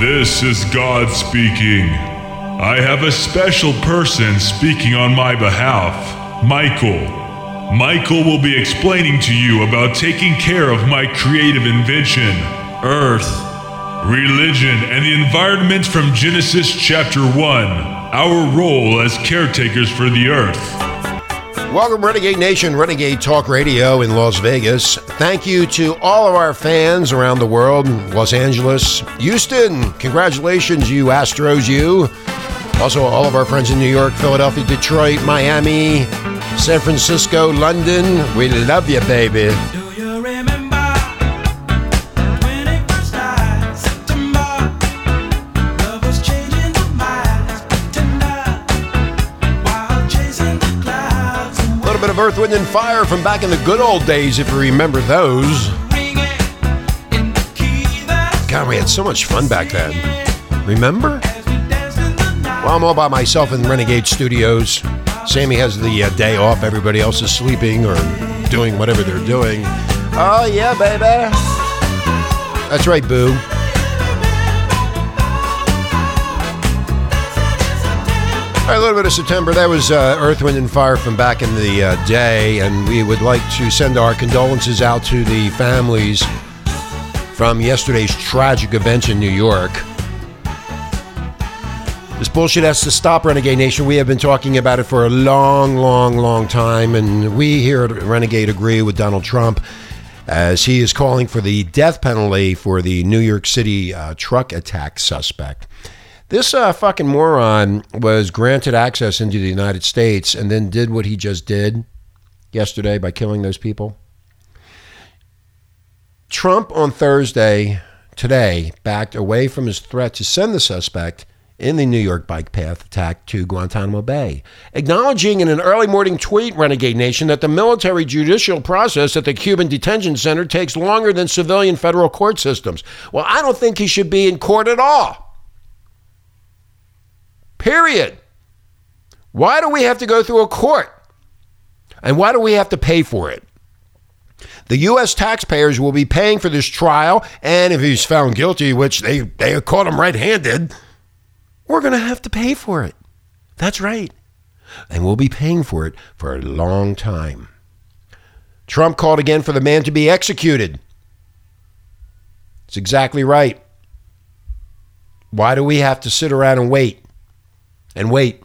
This is God speaking. I have a special person speaking on my behalf, Michael. Michael will be explaining to you about taking care of my creative invention, Earth, religion, and the environment from Genesis chapter 1, our role as caretakers for the Earth. Welcome, Renegade Nation, Renegade Talk Radio in Las Vegas. Thank you to all of our fans around the world Los Angeles, Houston. Congratulations, you Astros, you. Also, all of our friends in New York, Philadelphia, Detroit, Miami, San Francisco, London. We love you, baby. Earth, Wind, and Fire from back in the good old days, if you remember those. God, we had so much fun back then. Remember? Well, I'm all by myself in Renegade Studios. Sammy has the uh, day off. Everybody else is sleeping or doing whatever they're doing. Oh, yeah, baby. That's right, Boo. A little bit of September. That was uh, Earth, Wind, and Fire from back in the uh, day, and we would like to send our condolences out to the families from yesterday's tragic events in New York. This bullshit has to stop, Renegade Nation. We have been talking about it for a long, long, long time, and we here at Renegade agree with Donald Trump as he is calling for the death penalty for the New York City uh, truck attack suspect. This uh, fucking moron was granted access into the United States and then did what he just did yesterday by killing those people. Trump on Thursday, today, backed away from his threat to send the suspect in the New York bike path attack to Guantanamo Bay, acknowledging in an early morning tweet, Renegade Nation, that the military judicial process at the Cuban detention center takes longer than civilian federal court systems. Well, I don't think he should be in court at all. Period. Why do we have to go through a court? And why do we have to pay for it? The U.S. taxpayers will be paying for this trial, and if he's found guilty, which they, they caught him right handed, we're going to have to pay for it. That's right. And we'll be paying for it for a long time. Trump called again for the man to be executed. It's exactly right. Why do we have to sit around and wait? And wait,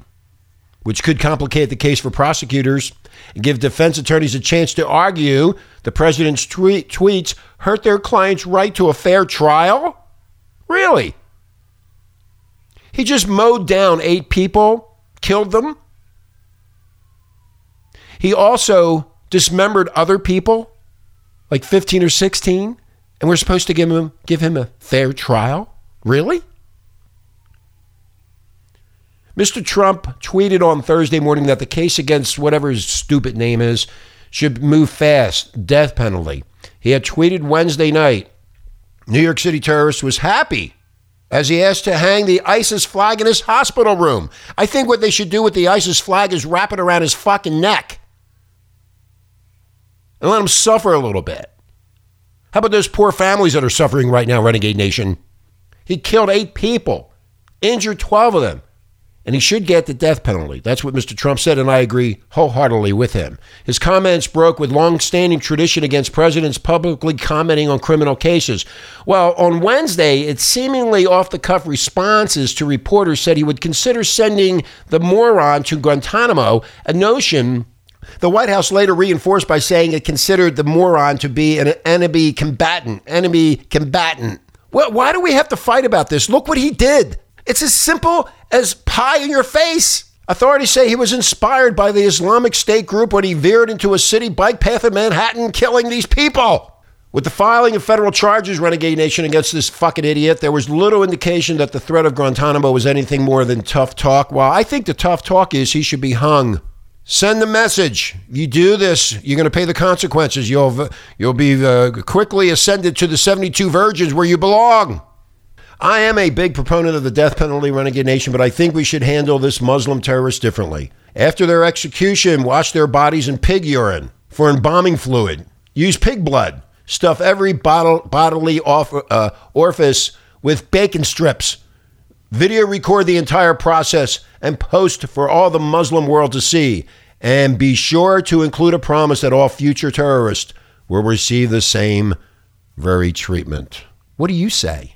which could complicate the case for prosecutors and give defense attorneys a chance to argue the president's tweet, tweets hurt their client's right to a fair trial? Really? He just mowed down eight people, killed them. He also dismembered other people, like 15 or 16, and we're supposed to give him, give him a fair trial? Really? Mr. Trump tweeted on Thursday morning that the case against whatever his stupid name is should move fast, death penalty. He had tweeted Wednesday night New York City terrorist was happy as he asked to hang the ISIS flag in his hospital room. I think what they should do with the ISIS flag is wrap it around his fucking neck and let him suffer a little bit. How about those poor families that are suffering right now, Renegade Nation? He killed eight people, injured 12 of them and he should get the death penalty. That's what Mr. Trump said, and I agree wholeheartedly with him. His comments broke with long-standing tradition against presidents publicly commenting on criminal cases. Well, on Wednesday, its seemingly off-the-cuff responses to reporters said he would consider sending the moron to Guantanamo, a notion the White House later reinforced by saying it considered the moron to be an enemy combatant. Enemy combatant. Well, why do we have to fight about this? Look what he did. It's as simple as pie in your face. Authorities say he was inspired by the Islamic State group when he veered into a city bike path in Manhattan, killing these people. With the filing of federal charges, Renegade Nation, against this fucking idiot, there was little indication that the threat of Guantanamo was anything more than tough talk. Well, I think the tough talk is he should be hung. Send the message. You do this, you're going to pay the consequences. You'll, you'll be uh, quickly ascended to the 72 virgins where you belong. I am a big proponent of the death penalty, Renegade Nation, but I think we should handle this Muslim terrorist differently. After their execution, wash their bodies in pig urine for embalming fluid. Use pig blood. Stuff every bottle, bodily off, uh, orifice with bacon strips. Video record the entire process and post for all the Muslim world to see. And be sure to include a promise that all future terrorists will receive the same very treatment. What do you say?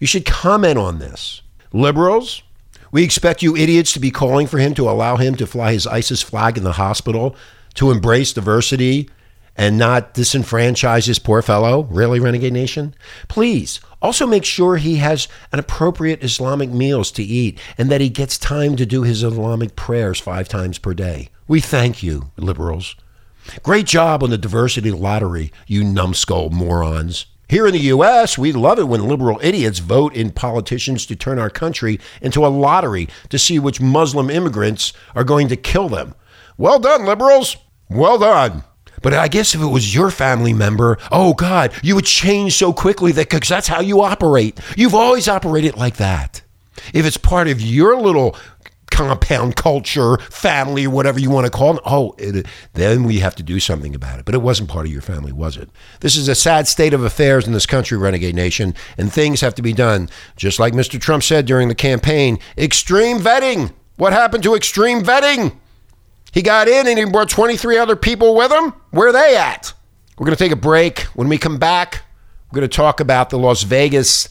You should comment on this. Liberals, we expect you idiots to be calling for him to allow him to fly his ISIS flag in the hospital, to embrace diversity, and not disenfranchise this poor fellow? Really, Renegade Nation? Please also make sure he has an appropriate Islamic meals to eat and that he gets time to do his Islamic prayers five times per day. We thank you, liberals. Great job on the diversity lottery, you numbskull morons. Here in the U.S., we love it when liberal idiots vote in politicians to turn our country into a lottery to see which Muslim immigrants are going to kill them. Well done, liberals. Well done. But I guess if it was your family member, oh God, you would change so quickly that because that's how you operate. You've always operated like that. If it's part of your little compound culture, family, whatever you want to call it, oh, it, then we have to do something about it. But it wasn't part of your family, was it? This is a sad state of affairs in this country, Renegade Nation, and things have to be done. Just like Mr. Trump said during the campaign extreme vetting. What happened to extreme vetting? He got in and he brought 23 other people with him. Where are they at? We're going to take a break. When we come back, we're going to talk about the Las Vegas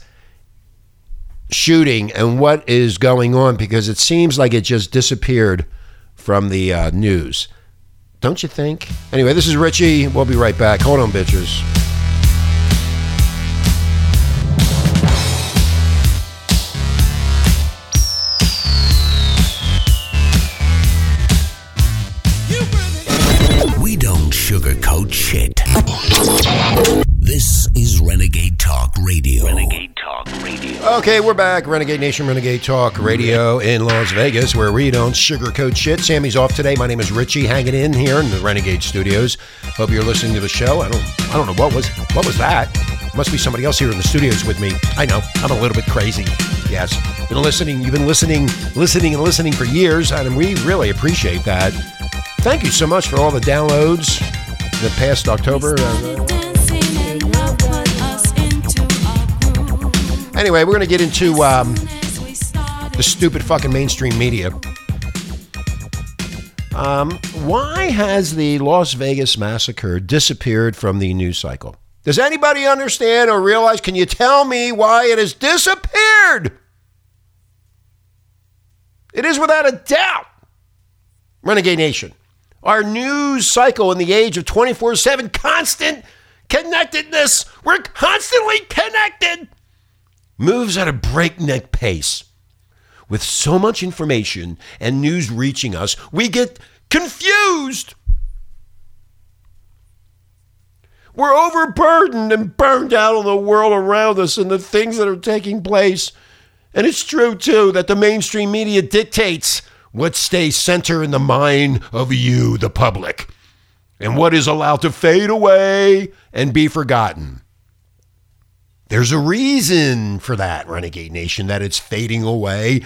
shooting and what is going on because it seems like it just disappeared from the uh, news. Don't you think? Anyway, this is Richie. We'll be right back. Hold on, bitches. Okay, we're back. Renegade Nation, Renegade Talk Radio in Las Vegas, where we don't sugarcoat shit. Sammy's off today. My name is Richie, hanging in here in the Renegade Studios. Hope you're listening to the show. I don't, I don't know what was, what was that. Must be somebody else here in the studios with me. I know, I'm a little bit crazy. Yes, been listening. You've been listening, listening, and listening for years, and we really appreciate that. Thank you so much for all the downloads the past October. Uh, Anyway, we're going to get into um, the stupid fucking mainstream media. Um, why has the Las Vegas massacre disappeared from the news cycle? Does anybody understand or realize? Can you tell me why it has disappeared? It is without a doubt Renegade Nation. Our news cycle in the age of 24 7 constant connectedness. We're constantly connected moves at a breakneck pace. With so much information and news reaching us, we get confused. We're overburdened and burned out on the world around us and the things that are taking place. And it's true, too, that the mainstream media dictates what stays center in the mind of you, the public, and what is allowed to fade away and be forgotten. There's a reason for that, Renegade Nation, that it's fading away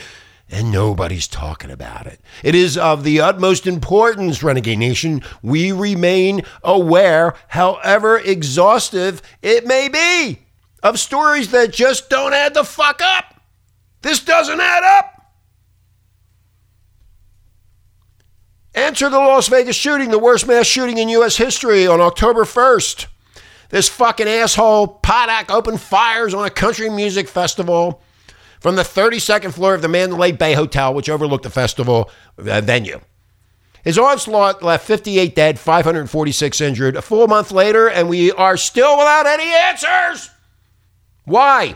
and nobody's talking about it. It is of the utmost importance, Renegade Nation, we remain aware, however exhaustive it may be, of stories that just don't add the fuck up. This doesn't add up. Enter the Las Vegas shooting, the worst mass shooting in U.S. history on October 1st. This fucking asshole Paddock opened fires on a country music festival from the 32nd floor of the Mandalay Bay Hotel, which overlooked the festival uh, venue. His onslaught left 58 dead, 546 injured. A full month later, and we are still without any answers. Why?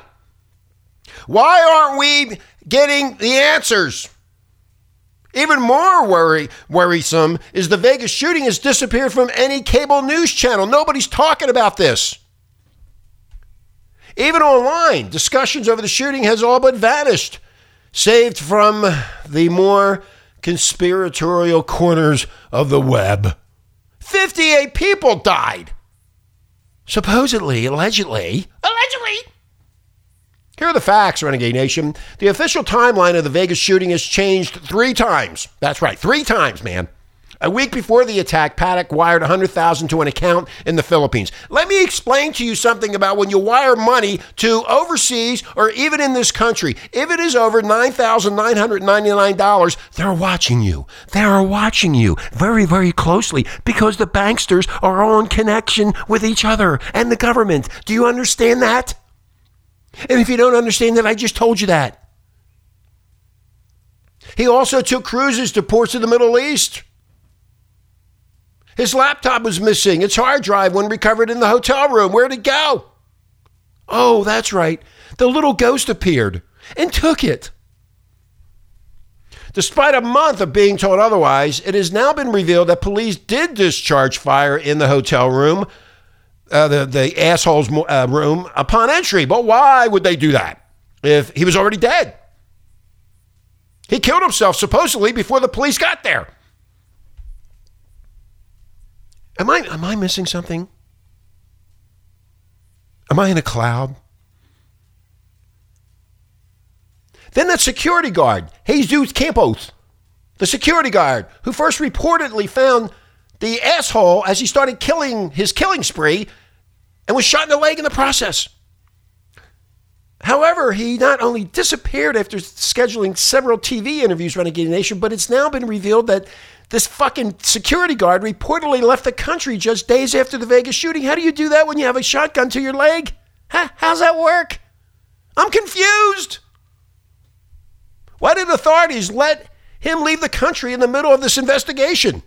Why aren't we getting the answers? Even more worry, worrisome is the Vegas shooting has disappeared from any cable news channel. Nobody's talking about this. Even online, discussions over the shooting has all but vanished, saved from the more conspiratorial corners of the web. 58 people died. Supposedly, allegedly, allegedly, here are the facts, Renegade Nation. The official timeline of the Vegas shooting has changed three times. That's right, three times, man. A week before the attack, Paddock wired 100,000 to an account in the Philippines. Let me explain to you something about when you wire money to overseas or even in this country. If it is over $9,999, they're watching you. They are watching you very, very closely because the banksters are all in connection with each other and the government. Do you understand that? And if you don't understand that, I just told you that. He also took cruises to ports of the Middle East. His laptop was missing. Its hard drive, when recovered in the hotel room, where'd it go? Oh, that's right. The little ghost appeared and took it. Despite a month of being told otherwise, it has now been revealed that police did discharge fire in the hotel room, uh, the, the asshole's uh, room, upon entry. But why would they do that if he was already dead? He killed himself supposedly before the police got there. Am I am I missing something? Am I in a cloud? Then that security guard, Jesus Campos, the security guard who first reportedly found the asshole as he started killing his killing spree and was shot in the leg in the process. However, he not only disappeared after scheduling several TV interviews Renegade Nation, but it's now been revealed that this fucking security guard reportedly left the country just days after the Vegas shooting. How do you do that when you have a shotgun to your leg? How's that work? I'm confused. Why did authorities let him leave the country in the middle of this investigation?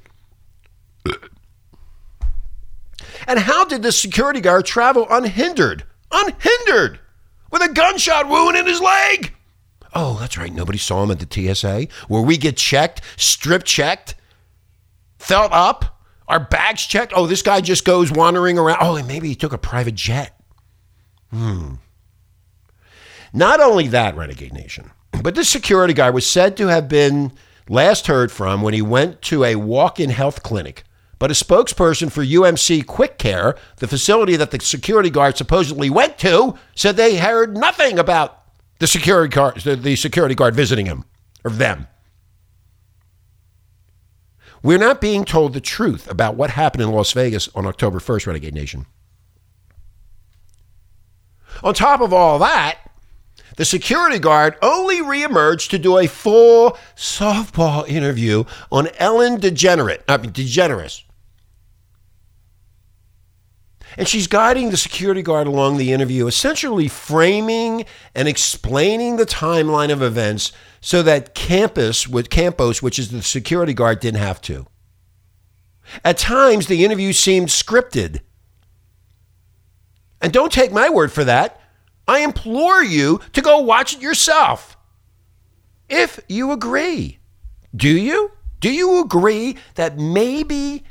And how did the security guard travel unhindered? Unhindered! With a gunshot wound in his leg! Oh, that's right. Nobody saw him at the TSA where we get checked, strip checked, felt up, our bags checked. Oh, this guy just goes wandering around. Oh, maybe he took a private jet. Hmm. Not only that, Renegade Nation, but this security guy was said to have been last heard from when he went to a walk in health clinic. But a spokesperson for UMC Quick Care, the facility that the security guard supposedly went to, said they heard nothing about the security guard, the security guard visiting him or them. We're not being told the truth about what happened in Las Vegas on October 1st, Renegade Nation. On top of all that, the security guard only reemerged to do a full softball interview on Ellen DeGenerate, I mean, DeGeneres. And she's guiding the security guard along the interview, essentially framing and explaining the timeline of events so that Campus with Campos, which is the security guard, didn't have to. At times, the interview seemed scripted. And don't take my word for that. I implore you to go watch it yourself. If you agree. Do you? Do you agree that maybe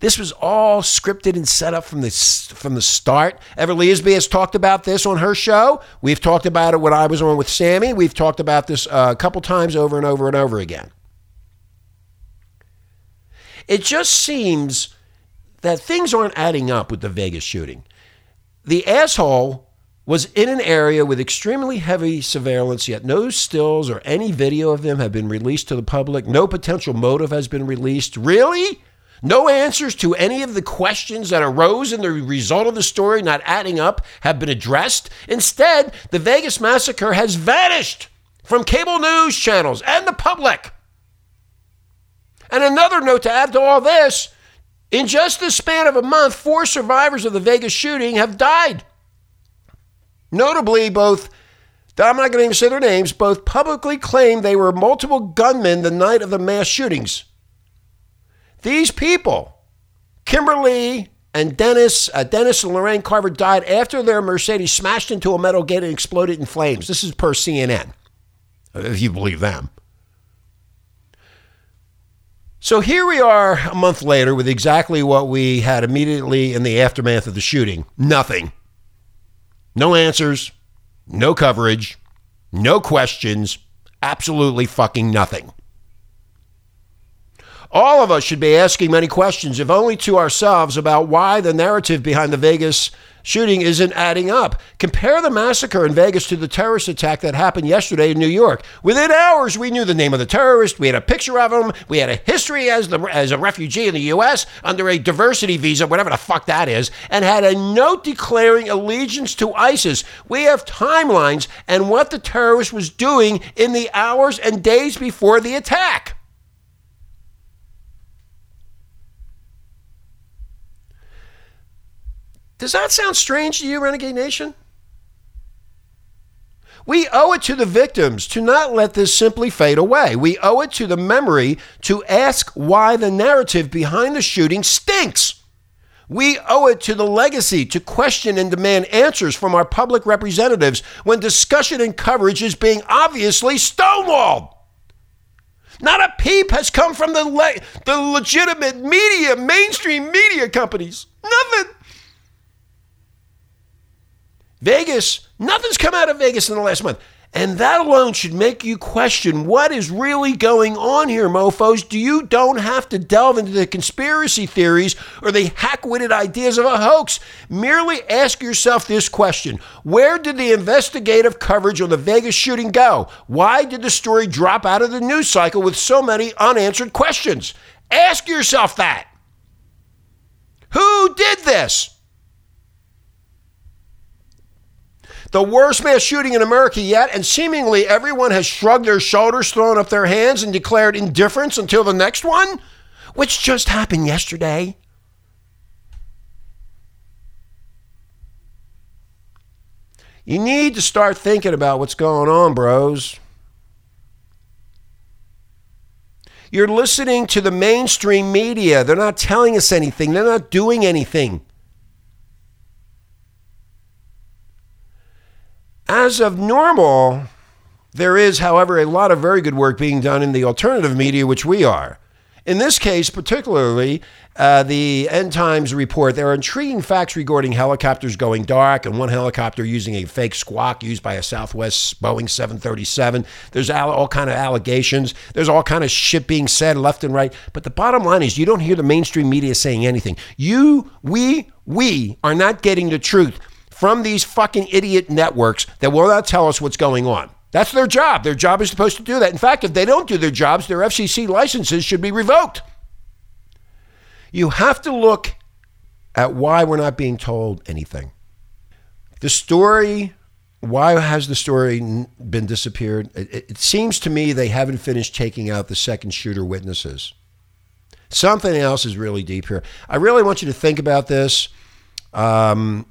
this was all scripted and set up from the from the start. Everly Isby has talked about this on her show. We've talked about it when I was on with Sammy. We've talked about this uh, a couple times over and over and over again. It just seems that things aren't adding up with the Vegas shooting. The asshole was in an area with extremely heavy surveillance, yet no stills or any video of them have been released to the public. No potential motive has been released. Really? No answers to any of the questions that arose in the result of the story not adding up have been addressed. Instead, the Vegas massacre has vanished from cable news channels and the public. And another note to add to all this in just the span of a month, four survivors of the Vegas shooting have died. Notably, both, I'm not going to even say their names, both publicly claimed they were multiple gunmen the night of the mass shootings. These people, Kimberly and Dennis, uh, Dennis and Lorraine Carver died after their Mercedes smashed into a metal gate and exploded in flames. This is per CNN, if you believe them. So here we are a month later with exactly what we had immediately in the aftermath of the shooting nothing. No answers, no coverage, no questions, absolutely fucking nothing. All of us should be asking many questions, if only to ourselves, about why the narrative behind the Vegas shooting isn't adding up. Compare the massacre in Vegas to the terrorist attack that happened yesterday in New York. Within hours, we knew the name of the terrorist. We had a picture of him. We had a history as the as a refugee in the U.S. under a diversity visa, whatever the fuck that is, and had a note declaring allegiance to ISIS. We have timelines and what the terrorist was doing in the hours and days before the attack. Does that sound strange to you, Renegade Nation? We owe it to the victims to not let this simply fade away. We owe it to the memory to ask why the narrative behind the shooting stinks. We owe it to the legacy to question and demand answers from our public representatives when discussion and coverage is being obviously stonewalled. Not a peep has come from the, le- the legitimate media, mainstream media companies. Nothing. Vegas, nothing's come out of Vegas in the last month. And that alone should make you question what is really going on here, mofos. Do you don't have to delve into the conspiracy theories or the hack-witted ideas of a hoax. Merely ask yourself this question. Where did the investigative coverage on the Vegas shooting go? Why did the story drop out of the news cycle with so many unanswered questions? Ask yourself that. Who did this? The worst mass shooting in America yet, and seemingly everyone has shrugged their shoulders, thrown up their hands, and declared indifference until the next one, which just happened yesterday. You need to start thinking about what's going on, bros. You're listening to the mainstream media. They're not telling us anything, they're not doing anything. As of normal, there is, however, a lot of very good work being done in the alternative media, which we are. In this case, particularly, uh, the End Times report, there are intriguing facts regarding helicopters going dark and one helicopter using a fake squawk used by a Southwest Boeing 737. There's all kind of allegations. There's all kind of shit being said left and right. But the bottom line is you don't hear the mainstream media saying anything. You, we, we are not getting the truth from these fucking idiot networks that will not tell us what's going on. That's their job. Their job is supposed to do that. In fact, if they don't do their jobs, their FCC licenses should be revoked. You have to look at why we're not being told anything. The story, why has the story been disappeared? It, it seems to me they haven't finished taking out the second shooter witnesses. Something else is really deep here. I really want you to think about this. Um,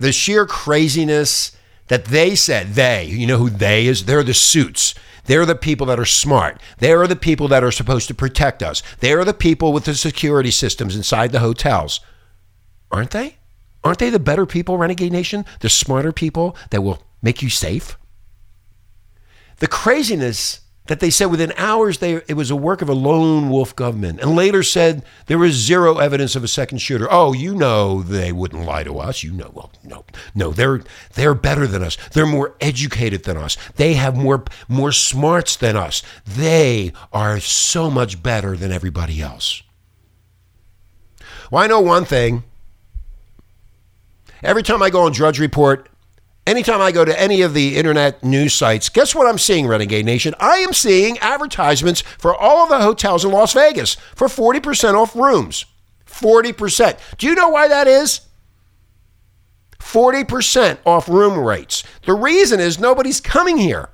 the sheer craziness that they said, they, you know who they is? They're the suits. They're the people that are smart. They are the people that are supposed to protect us. They are the people with the security systems inside the hotels. Aren't they? Aren't they the better people, Renegade Nation? The smarter people that will make you safe? The craziness that they said within hours they, it was a work of a lone wolf government, and later said there was zero evidence of a second shooter. Oh, you know they wouldn't lie to us. You know, well, no, no, they're they're better than us. They're more educated than us. They have more more smarts than us. They are so much better than everybody else. Well, I know one thing. Every time I go on Drudge Report, Anytime I go to any of the internet news sites, guess what I'm seeing, Renegade Nation? I am seeing advertisements for all of the hotels in Las Vegas for 40% off rooms. 40%. Do you know why that is? 40% off room rates. The reason is nobody's coming here.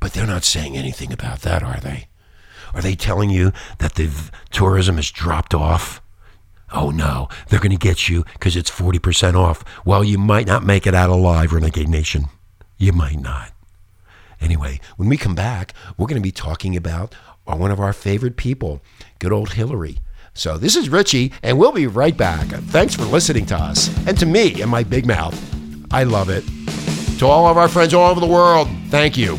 But they're not saying anything about that, are they? Are they telling you that the tourism has dropped off? Oh no, they're going to get you because it's 40% off. Well, you might not make it out alive, Renegade Nation. You might not. Anyway, when we come back, we're going to be talking about one of our favorite people, good old Hillary. So this is Richie, and we'll be right back. Thanks for listening to us and to me and my big mouth. I love it. To all of our friends all over the world, thank you.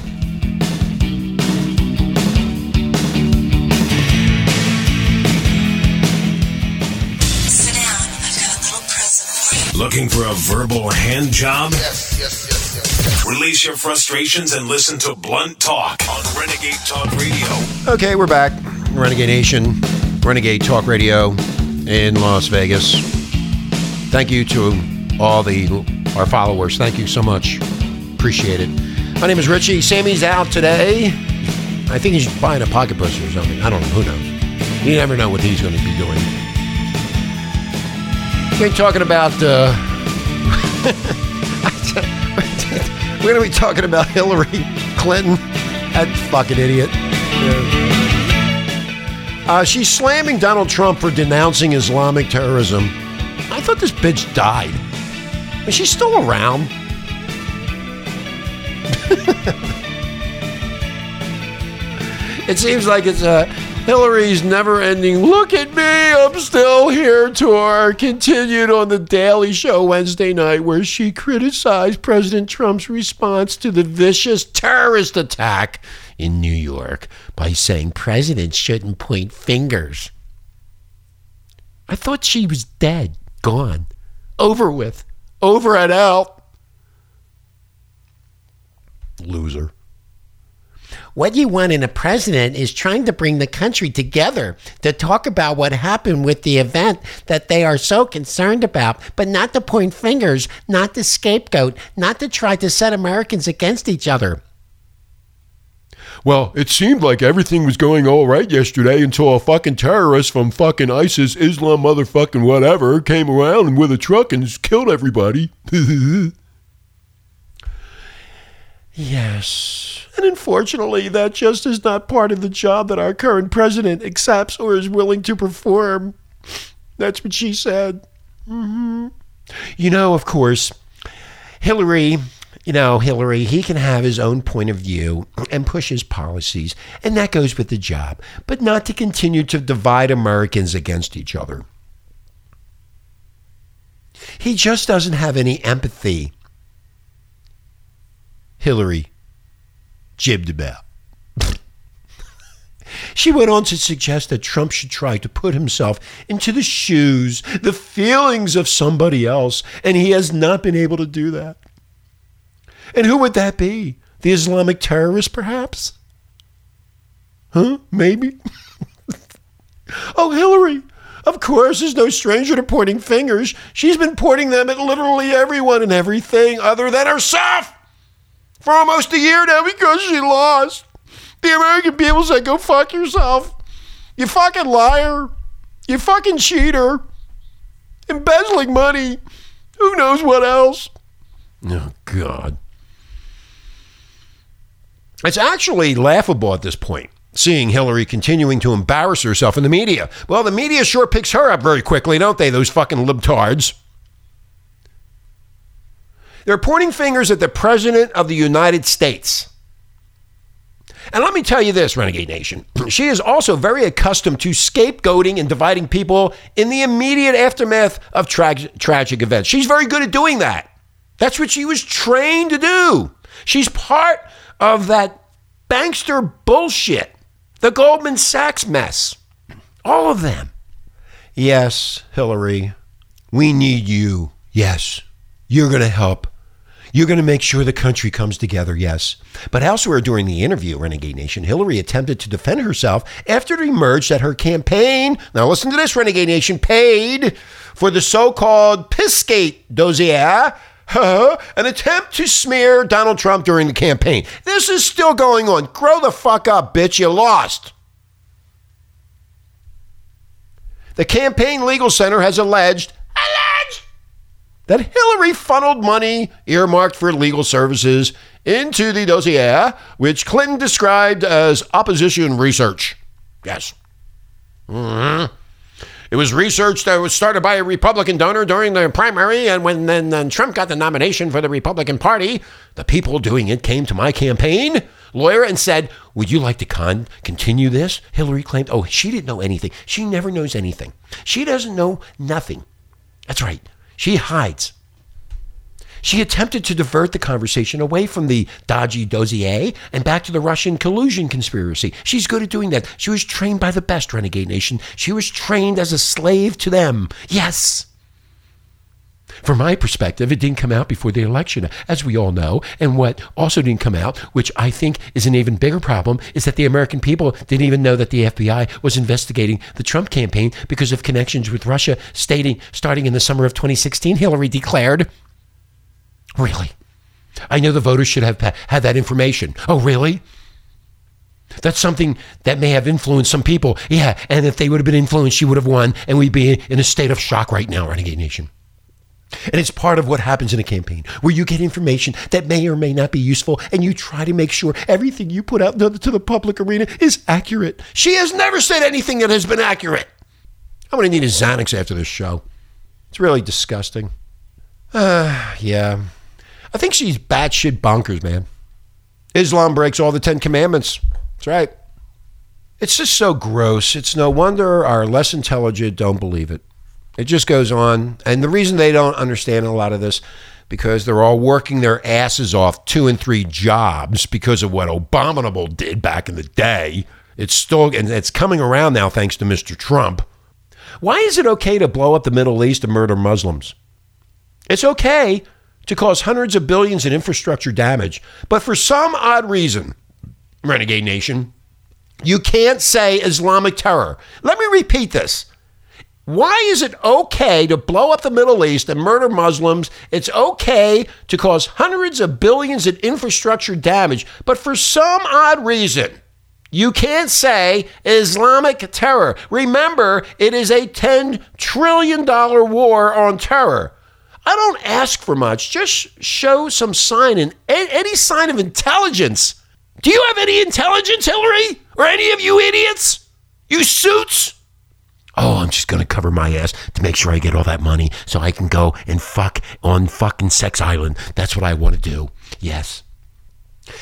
Looking for a verbal hand job? Yes, yes, yes, yes, yes. Release your frustrations and listen to Blunt Talk on Renegade Talk Radio. Okay, we're back. Renegade Nation, Renegade Talk Radio in Las Vegas. Thank you to all the our followers. Thank you so much. Appreciate it. My name is Richie. Sammy's out today. I think he's buying a pocket pussy or something. I don't know. Who knows? You never know what he's going to be doing. We're talking about. Uh, we're going to be talking about Hillary Clinton. That fucking idiot. Uh, she's slamming Donald Trump for denouncing Islamic terrorism. I thought this bitch died. Is she still around? it seems like it's a Hillary's never ending look at me, I'm still here tour continued on the Daily Show Wednesday night, where she criticized President Trump's response to the vicious terrorist attack in New York by saying presidents shouldn't point fingers. I thought she was dead, gone, over with, over and out. Loser. What you want in a president is trying to bring the country together to talk about what happened with the event that they are so concerned about, but not to point fingers, not to scapegoat, not to try to set Americans against each other. Well, it seemed like everything was going all right yesterday until a fucking terrorist from fucking ISIS, Islam, motherfucking whatever, came around with a truck and killed everybody. Yes. And unfortunately, that just is not part of the job that our current president accepts or is willing to perform. That's what she said. Mm-hmm. You know, of course, Hillary, you know, Hillary, he can have his own point of view and push his policies, and that goes with the job, but not to continue to divide Americans against each other. He just doesn't have any empathy Hillary jibbed about. She went on to suggest that Trump should try to put himself into the shoes, the feelings of somebody else, and he has not been able to do that. And who would that be? The Islamic terrorist, perhaps? Huh? Maybe? oh, Hillary! Of course, is no stranger to pointing fingers. She's been pointing them at literally everyone and everything other than herself for almost a year now because she lost. The American people said, go fuck yourself. You fucking liar. You fucking cheater. Embezzling money. Who knows what else? Oh, God. It's actually laughable at this point, seeing Hillary continuing to embarrass herself in the media. Well, the media sure picks her up very quickly, don't they, those fucking libtards? They're pointing fingers at the President of the United States. And let me tell you this, Renegade Nation. She is also very accustomed to scapegoating and dividing people in the immediate aftermath of tra- tragic events. She's very good at doing that. That's what she was trained to do. She's part of that bankster bullshit, the Goldman Sachs mess. All of them. Yes, Hillary, we need you. Yes, you're going to help you're going to make sure the country comes together, yes. But elsewhere during the interview, Renegade Nation, Hillary attempted to defend herself after it emerged that her campaign, now listen to this, Renegade Nation, paid for the so called Pissgate dossier. an attempt to smear Donald Trump during the campaign. This is still going on. Grow the fuck up, bitch. You lost. The Campaign Legal Center has alleged that Hillary funneled money earmarked for legal services into the dossier, which Clinton described as opposition research. Yes. Mm-hmm. It was research that was started by a Republican donor during the primary, and when then, then Trump got the nomination for the Republican Party, the people doing it came to my campaign lawyer and said, "Would you like to con- continue this?" Hillary claimed, "Oh, she didn't know anything. She never knows anything. She doesn't know nothing." That's right. She hides. She attempted to divert the conversation away from the dodgy dossier and back to the Russian collusion conspiracy. She's good at doing that. She was trained by the best renegade nation. She was trained as a slave to them. Yes. From my perspective, it didn't come out before the election, as we all know. And what also didn't come out, which I think is an even bigger problem, is that the American people didn't even know that the FBI was investigating the Trump campaign because of connections with Russia, stating starting in the summer of 2016, Hillary declared. Really? I know the voters should have had that information. Oh, really? That's something that may have influenced some people. Yeah, and if they would have been influenced, she would have won, and we'd be in a state of shock right now, Renegade Nation. And it's part of what happens in a campaign where you get information that may or may not be useful and you try to make sure everything you put out to the public arena is accurate. She has never said anything that has been accurate. I'm going to need a Xanax after this show. It's really disgusting. Uh, yeah. I think she's batshit bonkers, man. Islam breaks all the Ten Commandments. That's right. It's just so gross. It's no wonder our less intelligent don't believe it. It just goes on. And the reason they don't understand a lot of this, because they're all working their asses off two and three jobs because of what Abominable did back in the day. It's still, and it's coming around now thanks to Mr. Trump. Why is it okay to blow up the Middle East and murder Muslims? It's okay to cause hundreds of billions in infrastructure damage, but for some odd reason, Renegade Nation, you can't say Islamic terror. Let me repeat this. Why is it okay to blow up the Middle East and murder Muslims? It's okay to cause hundreds of billions in infrastructure damage, but for some odd reason, you can't say Islamic terror. Remember, it is a $10 trillion war on terror. I don't ask for much. Just show some sign and any sign of intelligence. Do you have any intelligence, Hillary? Or any of you idiots? You suits? Oh, I'm just going to cover my ass to make sure I get all that money so I can go and fuck on fucking Sex Island. That's what I want to do. Yes.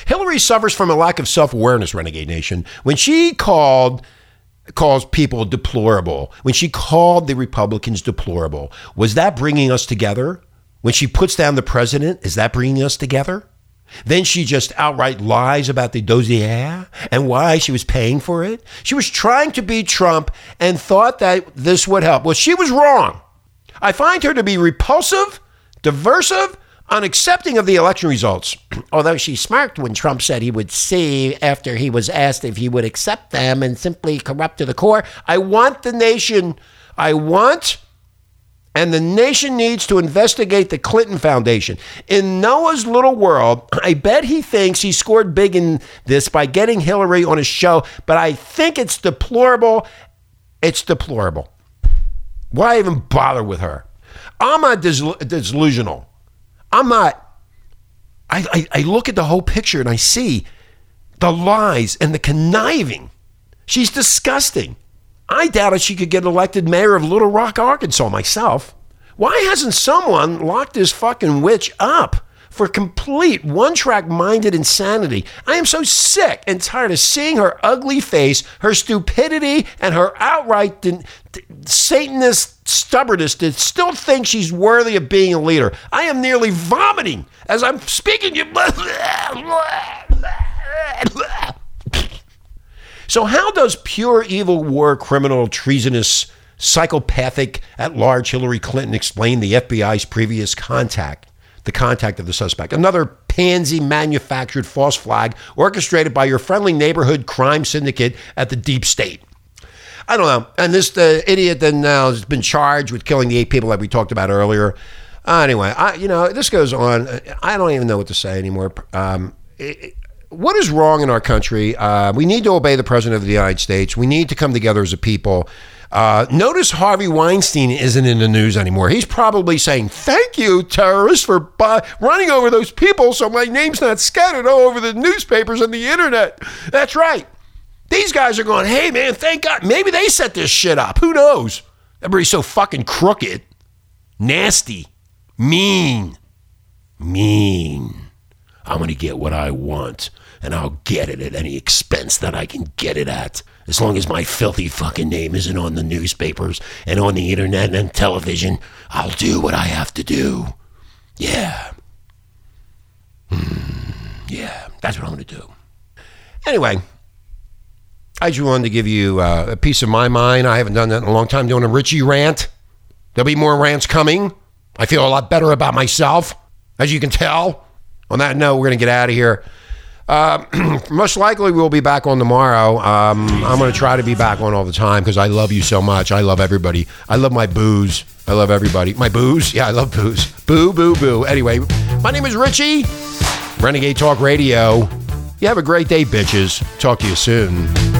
Hillary suffers from a lack of self awareness, Renegade Nation. When she called calls people deplorable, when she called the Republicans deplorable, was that bringing us together? When she puts down the president, is that bringing us together? Then she just outright lies about the dossier and why she was paying for it. She was trying to beat Trump and thought that this would help. Well, she was wrong. I find her to be repulsive, diversive, unaccepting of the election results. Although she smirked when Trump said he would see after he was asked if he would accept them and simply corrupt to the core. I want the nation, I want and the nation needs to investigate the Clinton Foundation. In Noah's little world, I bet he thinks he scored big in this by getting Hillary on his show, but I think it's deplorable. It's deplorable. Why even bother with her? I'm not delusional. I'm not. I, I, I look at the whole picture and I see the lies and the conniving. She's disgusting. I doubt doubted she could get elected mayor of Little Rock, Arkansas myself. Why hasn't someone locked this fucking witch up for complete one track minded insanity? I am so sick and tired of seeing her ugly face, her stupidity, and her outright Satanist stubbornness to still think she's worthy of being a leader. I am nearly vomiting as I'm speaking. So, how does pure evil war criminal, treasonous, psychopathic at large Hillary Clinton explain the FBI's previous contact, the contact of the suspect? Another pansy manufactured false flag orchestrated by your friendly neighborhood crime syndicate at the deep state. I don't know. And this idiot then now has been charged with killing the eight people that we talked about earlier. Uh, anyway, I you know this goes on. I don't even know what to say anymore. Um, it, what is wrong in our country? Uh, we need to obey the president of the United States. We need to come together as a people. Uh, notice Harvey Weinstein isn't in the news anymore. He's probably saying, Thank you, terrorists, for running over those people so my name's not scattered all over the newspapers and the internet. That's right. These guys are going, Hey, man, thank God. Maybe they set this shit up. Who knows? Everybody's so fucking crooked, nasty, mean, mean. I'm going to get what I want, and I'll get it at any expense that I can get it at. As long as my filthy fucking name isn't on the newspapers and on the internet and television, I'll do what I have to do. Yeah. Hmm. Yeah, that's what I'm going to do. Anyway, I just wanted to give you uh, a piece of my mind. I haven't done that in a long time doing a Richie rant. There'll be more rants coming. I feel a lot better about myself, as you can tell. On that note, we're going to get out of here. Uh, most likely, we'll be back on tomorrow. Um, I'm going to try to be back on all the time because I love you so much. I love everybody. I love my booze. I love everybody. My booze? Yeah, I love booze. Boo, boo, boo. Anyway, my name is Richie, Renegade Talk Radio. You have a great day, bitches. Talk to you soon.